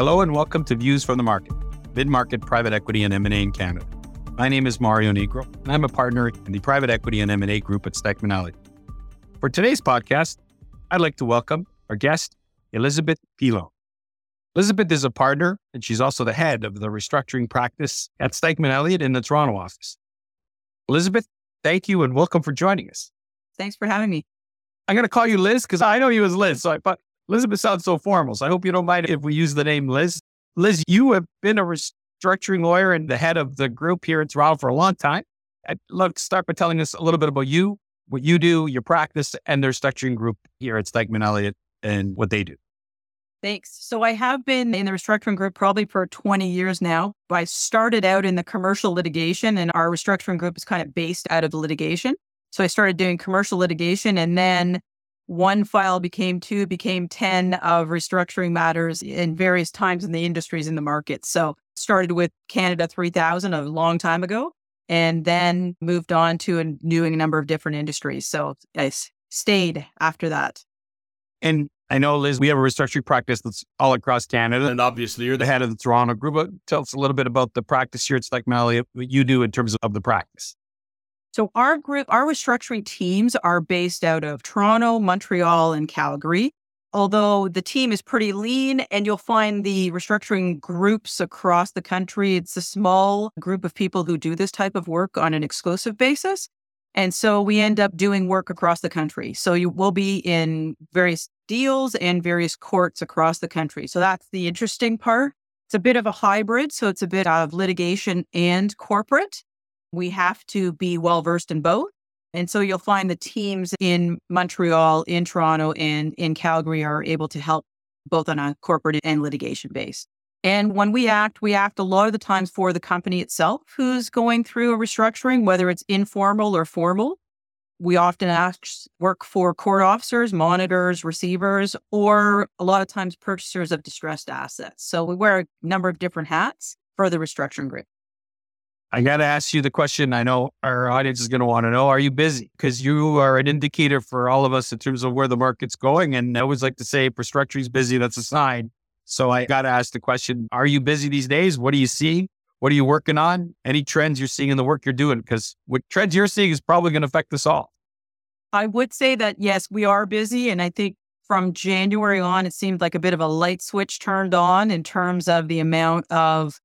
Hello and welcome to Views from the Market, mid-market private equity and M&A in Canada. My name is Mario Nigro, and I'm a partner in the private equity and M&A group at Stikeman Elliott. For today's podcast, I'd like to welcome our guest, Elizabeth Pillon. Elizabeth is a partner, and she's also the head of the restructuring practice at Stikeman Elliott in the Toronto office. Elizabeth, thank you and welcome for joining us. Thanks for having me. I'm going to call you Liz because I know you as Liz. So I thought Elizabeth sounds so formal. So I hope you don't mind if we use the name Liz. Liz, you have been a restructuring lawyer and the head of the group here at Toronto for a long time. I'd love to start by telling us a little bit about you, what you do, your practice, and their restructuring group here at Stikeman Elliott and what they do. Thanks. So I have been in the restructuring group probably for 20 years now. I started out in the commercial litigation, and our restructuring group is kind of based out of the litigation. So I started doing commercial litigation and then one file became two, became 10 of restructuring matters in various times in the industries in the market. So started with Canada 3000 a long time ago and then moved on to a new number of different industries. So I stayed after that. And I know, Liz, we have a restructuring practice that's all across Canada. And obviously, you're the head of the Toronto group. But tell us a little bit about the practice here at Stikeman Elliott, what you do in terms of the practice. So our group, our restructuring teams are based out of Toronto, Montreal, and Calgary. Although the team is pretty lean and you'll find the restructuring groups across the country, it's a small group of people who do this type of work on an exclusive basis. And so we end up doing work across the country. So you will be in various deals and various courts across the country. So that's the interesting part. It's a bit of a hybrid. So it's a bit of litigation and corporate. We have to be well versed in both. And so you'll find the teams in Montreal, in Toronto, and in Calgary are able to help both on a corporate and litigation base. And when we act, we act a lot of the times for the company itself who's going through a restructuring, whether it's informal or formal. We often ask work for court officers, monitors, receivers, or a lot of times purchasers of distressed assets. So we wear a number of different hats for the restructuring group. I got to ask you the question I know our audience is going to want to know. Are you busy? Because you are an indicator for all of us in terms of where the market's going. And I always like to say, if restructuring is busy, that's a sign. So I got to ask the question Are you busy these days? What are you seeing? What are you working on? Any trends you're seeing in the work you're doing? Because what trends you're seeing is probably going to affect us all. I would say that, yes, we are busy. And I think from January on, it seemed like a bit of a light switch turned on in terms of the amount of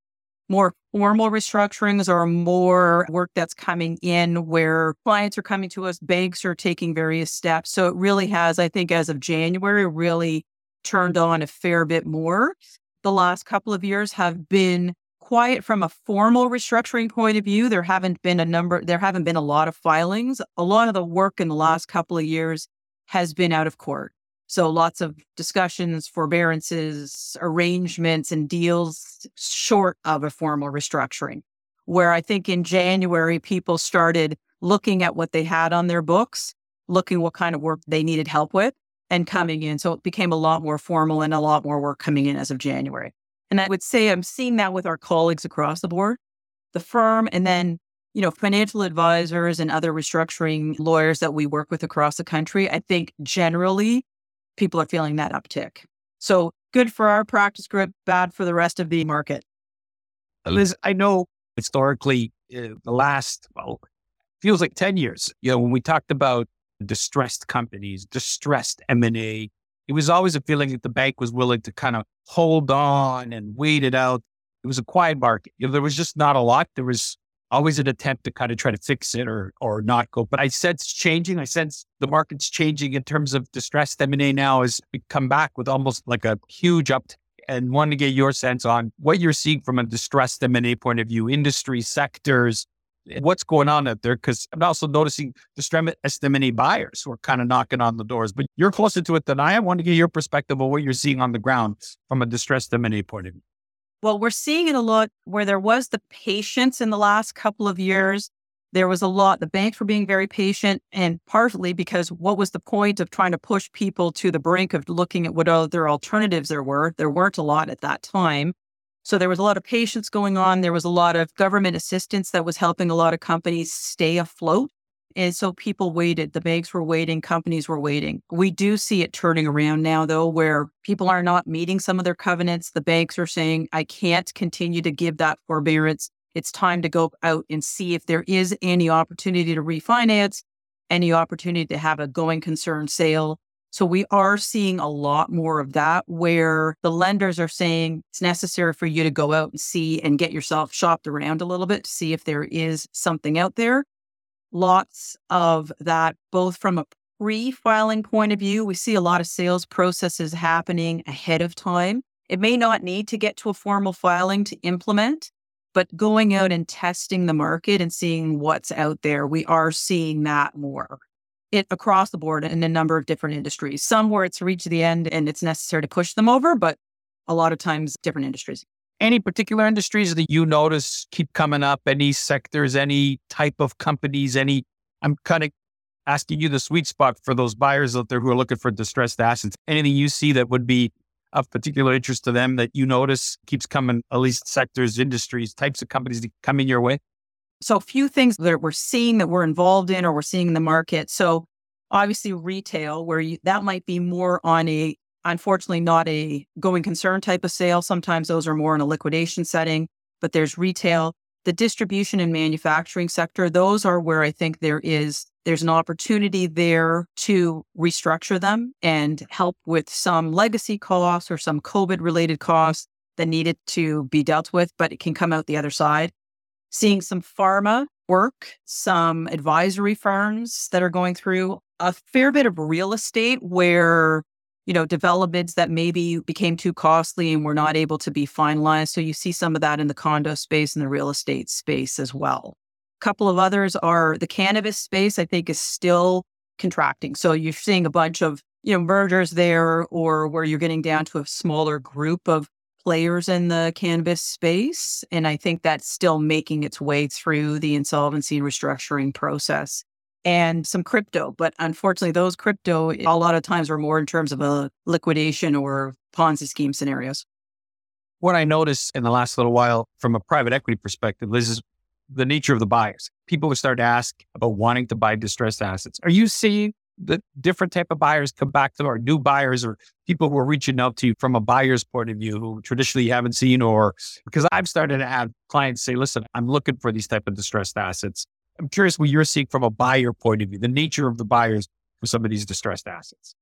more formal restructurings or more work that's coming in where clients are coming to us, banks are taking various steps. So it really has, I think, as of January, really turned on a fair bit more. The last couple of years have been quiet from a formal restructuring point of view. There haven't been a number, there haven't been a lot of filings. A lot of the work in the last couple of years has been out of court. So lots of discussions, forbearances, arrangements, and deals short of a formal restructuring. Where I think in January, people started looking at what they had on their books, looking what kind of work they needed help with, and coming in. So it became a lot more formal and a lot more work coming in as of January. And I would say I'm seeing that with our colleagues across the board, the firm, and then you know, financial advisors and other restructuring lawyers that we work with across the country. I think generally people are feeling that uptick. So good for our practice group, bad for the rest of the market. Liz, I know historically uh, the last, well, feels like 10 years, you know, when we talked about distressed companies, distressed M&A, it was always a feeling that the bank was willing to kind of hold on and wait it out. It was a quiet market. You know, there was just not a lot. There was always an attempt to kind of try to fix it or or not go. But I sense changing. I sense the market's changing in terms of distressed M&A now has come back with almost like a huge uptick. And want to get your sense on what you're seeing from a distressed M&A point of view, industry sectors, eh, what's going on out there? Because I'm also noticing distressed M&A buyers who are kind of knocking on the doors. But you're closer to it than I. I want to get your perspective on what you're seeing on the ground from a distressed M&A point of view. Well, we're seeing it a lot where there was the patience in the last couple of years. There was a lot, the banks were being very patient, and partly because what was the point of trying to push people to the brink of looking at what other alternatives there were? There weren't a lot at that time. So there was a lot of patience going on. There was a lot of government assistance that was helping a lot of companies stay afloat And so people waited. The banks were waiting, companies were waiting. We do see it turning around now, though, where people are not meeting some of their covenants. The banks are saying, I can't continue to give that forbearance. It's time to go out and see if there is any opportunity to refinance, any opportunity to have a going concern sale. So we are seeing a lot more of that where the lenders are saying it's necessary for you to go out and see and get yourself shopped around a little bit to see if there is something out there lots of that, both from a pre filing point of view. We see a lot of sales processes happening ahead of time. It may not need to get to a formal filing to implement, but going out and testing the market and seeing what's out there, we are seeing that more. It across the board in a number of different industries. Some where it's reached the end and it's necessary to push them over, but a lot of times different industries. Any particular industries that you notice keep coming up? Any sectors, any type of companies, any? I'm kind of asking you the sweet spot for those buyers out there who are looking for distressed assets. Anything you see that would be of particular interest to them that you notice keeps coming, at least sectors, industries, types of companies that come in your way? So, a few things that we're seeing that we're involved in or we're seeing in the market. So, obviously, retail, where you, that might be more on a unfortunately not a going concern type of sale. Sometimes those are more in a liquidation setting, but there's retail, the distribution and manufacturing sector. Those are where I think there is there's an opportunity there to restructure them and help with some legacy costs or some COVID related costs that needed to be dealt with, but it can come out the other side. Seeing some pharma work, some advisory firms that are going through a fair bit of real estate where you know, developments that maybe became too costly and were not mm-hmm. able to be finalized. So you see some of that in the condo space and the real estate space as well. A couple of others are the cannabis space, I think, is still contracting. So you're seeing a bunch of, you know, mergers there or where you're getting down to a smaller group of players in the cannabis space. And I think that's still making its way through the insolvency and restructuring process and some crypto. But unfortunately, those crypto a lot of times are more in terms of a liquidation or Ponzi scheme scenarios. What I noticed in the last little while from a private equity perspective is the nature of the buyers. People would start to ask about wanting to buy distressed assets. Are you seeing the different type of buyers come back to or new buyers or people who are reaching out to you from a buyer's point of view who traditionally you haven't seen or because I've started to have clients say, listen, I'm looking for these type of distressed assets. I'm curious what you're seeing from a buyer point of view, the nature of the buyers for some of these distressed assets.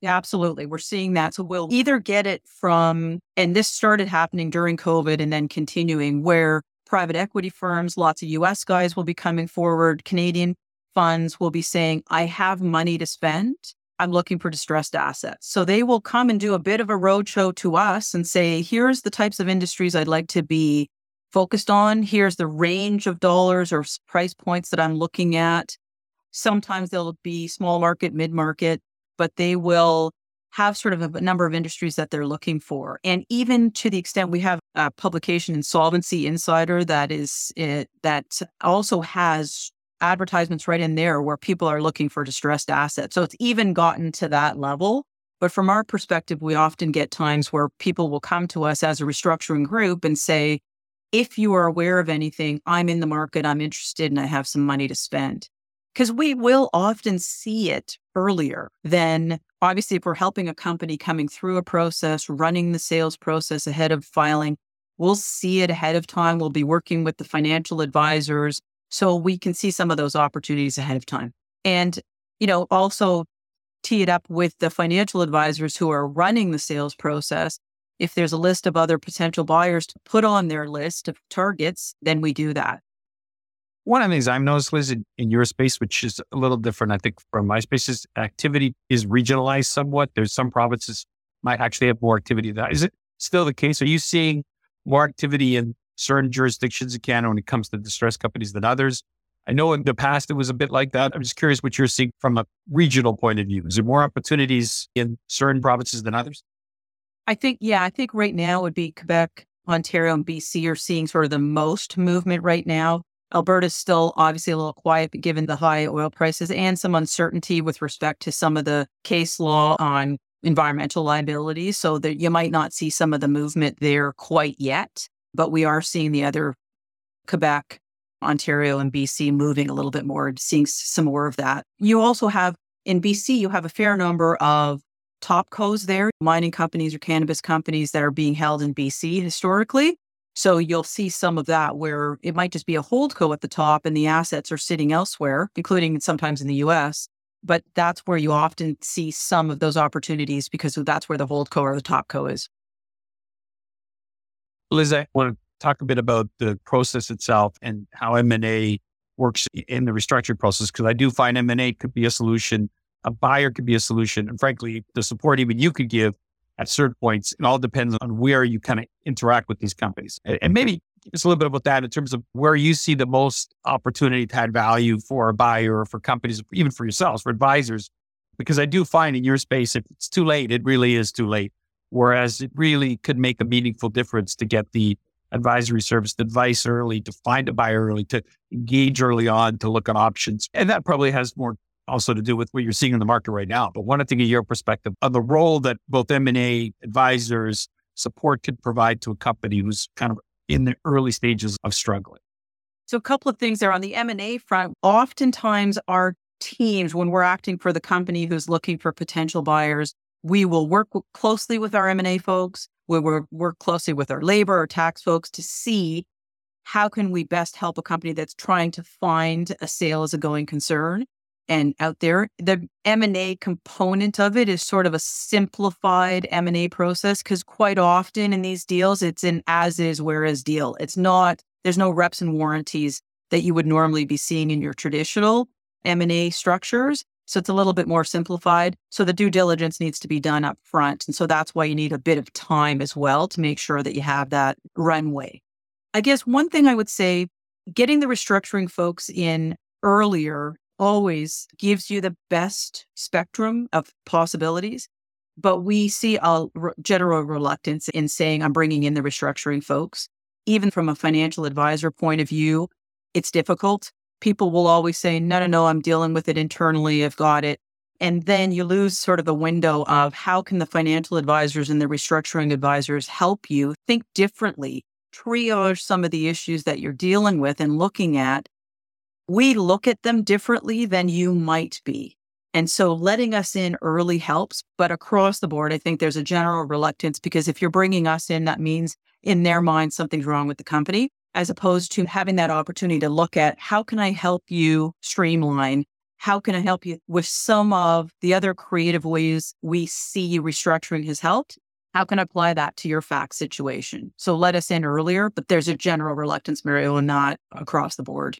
Yeah, absolutely. We're seeing that. So we'll either get it from, and this started happening during COVID and then continuing, where private equity firms, lots of US guys will be coming forward, Canadian funds will be saying, I have money to spend. I'm looking for distressed assets. So they will come and do a bit of a roadshow to us and say, here's the types of industries I'd like to be focused on. Here's the range of dollars or price points that I'm looking at. Sometimes they'll be small market, mid market, but they will have sort of a number of industries that they're looking for. And even to the extent we have a publication Insolvency Insider that is it, eh, that also has advertisements right in there where people are looking for distressed assets. So it's even gotten to that level. But from our perspective, we often get times where people will come to us as a restructuring group and say, if you are aware of anything, I'm in the market, I'm interested, and I have some money to spend. Because we will often see it earlier than obviously if we're helping a company coming through a process, running the sales process ahead of filing, we'll see it ahead of time. We'll be working with the financial advisors so we can see some of those opportunities ahead of time. And, you know, also tee it up with the financial advisors who are running the sales process if there's a list of other potential buyers to put on their list of targets, then we do that. One of the things I've noticed, Liz, in, in, your space, which is a little different, I think, from my space, is activity is regionalized somewhat. There's some provinces might actually have more activity than that. Is it still the case? Are you seeing more activity in certain jurisdictions in Canada when it comes to distressed companies than others? I know in the past it was a bit like that. I'm just curious what you're seeing from a regional point of view. Is there more opportunities in certain provinces than others? I think, yeah, I think right now would be Quebec, Ontario, and BC are seeing sort of the most movement right now. Alberta's still obviously a little quiet given the high oil prices and some uncertainty with respect to some of the case law on environmental liability. So that you might not see some of the movement there quite yet, but we are seeing the other Quebec, Ontario and BC moving a little bit more, seeing some more of that. You also have in BC, you have a fair number of top co's there, mining companies or cannabis companies that are being held in BC historically. So you'll see some of that where it might just be a hold co at the top and the assets are sitting elsewhere, including sometimes in the US. But that's where you often see some of those opportunities because that's where the hold co or the top co is. Liz, I want to talk a bit about the process itself and how M&A works in the restructuring process because I do find M&A could be a solution, a buyer could be a solution, and frankly, the support even you could give at certain points. It all depends on where you kind of interact with these companies, and mm-hmm. maybe just a little bit about that in terms of where you see the most opportunity to add value for a buyer or for companies, even for yourselves, for advisors. Because I do find in your space, if it's too late, it really is too late. Whereas it really could make a meaningful difference to get the advisory service the advice early, to find a buyer early, to engage early on, to look at options. And that probably has more also to do with what you're seeing in the market right now. But wanted to get your perspective on the role that both M&A advisors support could provide to a company who's kind of in the early stages of struggling. So a couple of things there on the M&A front. Oftentimes our teams, when we're acting for the company who's looking for potential buyers, we will work closely with our M&A folks. We will work closely with our labor or tax folks to see how can we best help a company that's trying to find a sale as a going concern and out there the m&a component of it is sort of a simplified m&a process because quite often in these deals it's an as is where is deal it's not there's no reps and warranties that you would normally be seeing in your traditional m&a structures so it's a little bit more simplified. So the due diligence needs to be done up front. And so that's why you need a bit of time as well to make sure that you have that runway. I guess one thing I would say getting the restructuring folks in earlier always gives you the best spectrum of possibilities. But we see a general reluctance in saying, I'm bringing in the restructuring folks. Even from a financial advisor point of view, it's difficult people will always say, no, no, no, I'm dealing with it internally. I've got it. And then you lose sort of the window of how can the financial advisors and the restructuring advisors help you think differently, triage some of the issues that you're dealing with and looking at. We look at them differently than you might be. And so letting us in early helps. But across the board, I think there's a general reluctance because if you're bringing us in, that means in their mind something's wrong with the company as opposed to having that opportunity to look at how can I help you streamline? How can I help you with some of the other creative ways we see restructuring has helped? How can I apply that to your fact situation? So let us in earlier, but there's a general reluctance, Mario, and not across the board.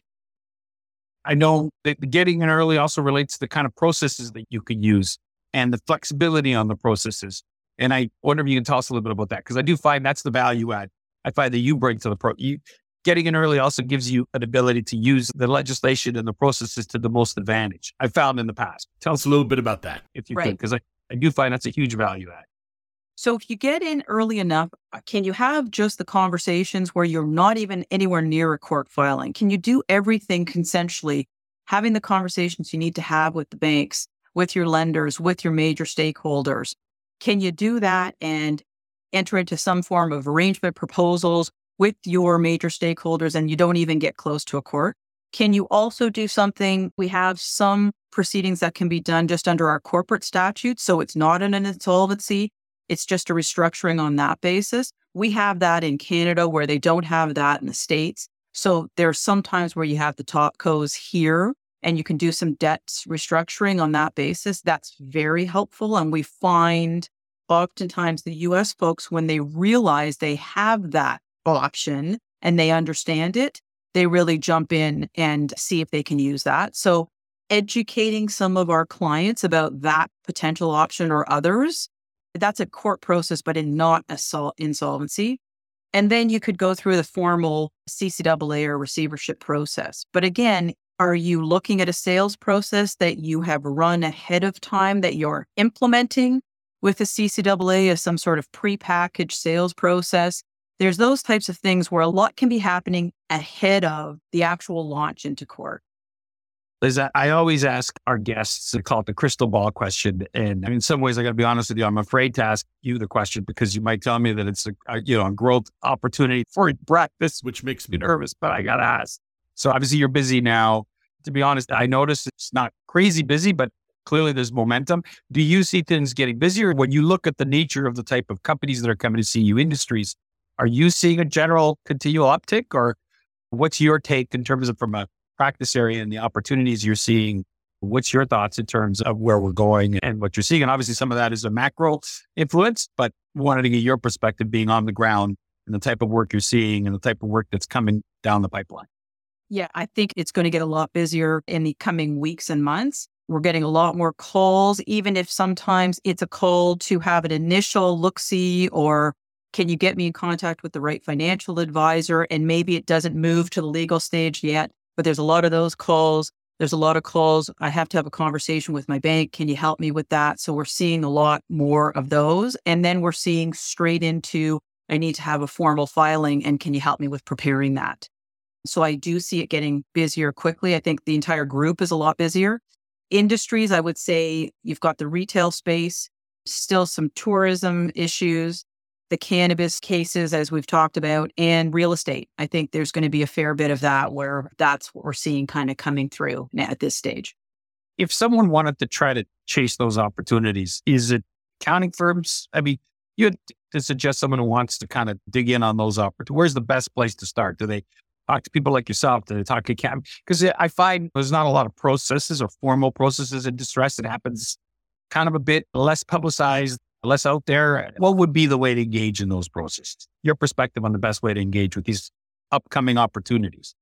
I know that getting in early also relates to the kind of processes that you can use and the flexibility on the processes. And I wonder if you can tell us a little bit about that because I do find that's the value add I find that you bring to the pro. You, getting in early also gives you an ability to use the legislation and the processes to the most advantage. I found in the past. Tell us a little bit about that, if you right. could, because I, I do find that's a huge value add. So if you get in early enough, uh, can you have just the conversations where you're not even anywhere near a court filing? Can you do everything consensually, having the conversations you need to have with the banks, with your lenders, with your major stakeholders? Can you do that and enter into some form of arrangement proposals with your major stakeholders and you don't even get close to a court. Can you also do something? We have some proceedings that can be done just under our corporate statute. So it's not an insolvency, it's just a restructuring on that basis. We have that in Canada where they don't have that in the States. So there's sometimes where you have the top co's here and you can do some debt restructuring on that basis. That's very helpful. And we find oftentimes the US folks, when they realize they have that option and they understand it, they really jump in and see if they can use that. So, educating some of our clients about that potential option or others, that's a court process, but in not a sol- insolvency. And then you could go through the formal CCAA or receivership process. But again, are you looking at a sales process that you have run ahead of time that you're implementing with the CCAA as some sort of prepackaged sales process? There's those types of things where a lot can be happening ahead of the actual launch into court. Liz, I always ask our guests to call it the crystal ball question. And in some ways, I got to be honest with you, I'm afraid to ask you the question because you might tell me that it's a, a you know a growth opportunity for breakfast, which makes me mm-hmm. nervous. But I got to ask. So obviously you're busy now. To be honest, I noticed it's not crazy busy, but clearly there's momentum. Do you see things getting busier? When you look at the nature of the type of companies that are coming to see you? Industries, are you seeing a general continual uptick or what's your take in terms of from a practice area and the opportunities you're seeing? What's your thoughts in terms of where we're going and what you're seeing? And obviously some of that is a macro influence, but wanted to get your perspective being on the ground and the type of work you're seeing and the type of work that's coming down the pipeline. Yeah, I think it's going to get a lot busier in the coming weeks and months. We're getting a lot more calls, even if sometimes it's a call to have an initial look see or can you get me in contact with the right financial advisor? And maybe it doesn't move to the legal stage yet, but there's a lot of those calls. There's a lot of calls. I have to have a conversation with my bank. Can you help me with that? So we're seeing a lot more of those. And then we're seeing straight into, I need to have a formal filing. And can you help me with preparing that? So I do see it getting busier quickly. I think the entire group is a lot busier industries, I would say you've got the retail space, still some tourism issues, the cannabis cases, as we've talked about, and real estate. I think there's going to be a fair bit of that where that's what we're seeing kind of coming through at this stage. If someone wanted to try to chase those opportunities, is it accounting firms? I mean, you to suggest someone who wants to kind of dig in on those opportunities. Where's the best place to start? Do they talk to people like yourself to talk to cam because I find there's not a lot of processes or formal processes in distress. It happens kind of a bit less publicized, less out there. What would be the way to engage in those processes? Your perspective on the best way to engage with these upcoming opportunities.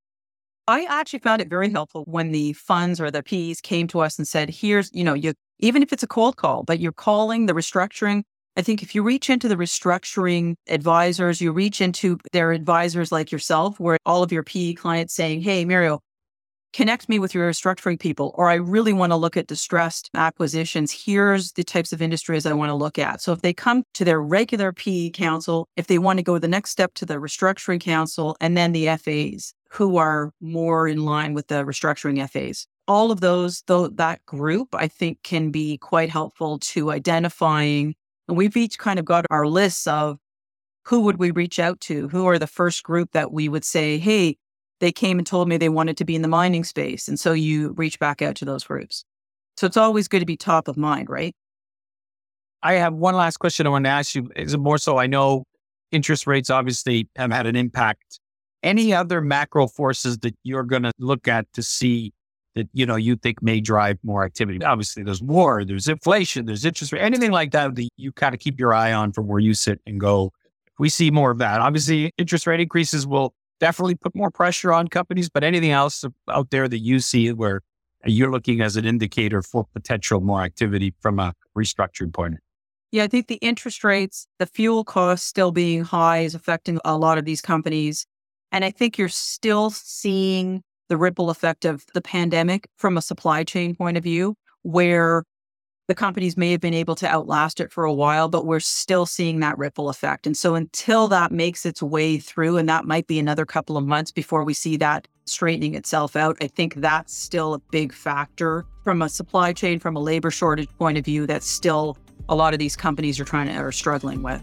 I actually found it very helpful when the funds or the Ps came to us and said, here's, you know, you even if it's a cold call, but you're calling the restructuring I think if you reach into the restructuring advisors, you reach into their advisors like yourself, where all of your PE clients saying, Hey, Mario, connect me with your restructuring people, or I really want to look at distressed acquisitions. Here's the types of industries I want to look at. So if they come to their regular PE counsel, if they want to go the next step to the restructuring counsel and then the FAs who are more in line with the restructuring FAs. All of those, though that group, I think can be quite helpful to identifying and we've each kind of got our lists of who would we reach out to? Who are the first group that we would say, hey, they came and told me they wanted to be in the mining space. And so you reach back out to those groups. So it's always good to be top of mind, right? I have one last question I want to ask you. Is it more so? I know interest rates obviously have had an impact. Any other macro forces that you're going to look at to see that you know you think may drive more activity. Obviously, there's war, there's inflation, there's interest rate, anything like that that you kind of keep your eye on from where you sit and go. We see more of that, obviously, interest rate increases will definitely put more pressure on companies. But anything else out there that you see where you're looking as an indicator for potential more activity from a restructured point? Yeah, I think the interest rates, the fuel costs still being high is affecting a lot of these companies. And I think you're still seeing the ripple effect of the pandemic from a supply chain point of view, where the companies may have been able to outlast it for a while, but we're still seeing that ripple effect. And so until that makes its way through, and that might be another couple of months before we see that straightening itself out, I think that's still a big factor from a supply chain, from a labor shortage point of view, that's still a lot of these companies are trying to are struggling with.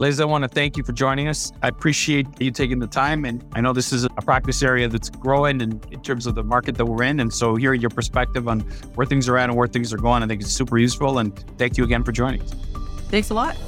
Liz, I want to thank you for joining us. I appreciate you taking the time. And I know this is a practice area that's growing in, in terms of the market that we're in. And so hearing your perspective on where things are at and where things are going, I think is super useful. And thank you again for joining us. Thanks a lot.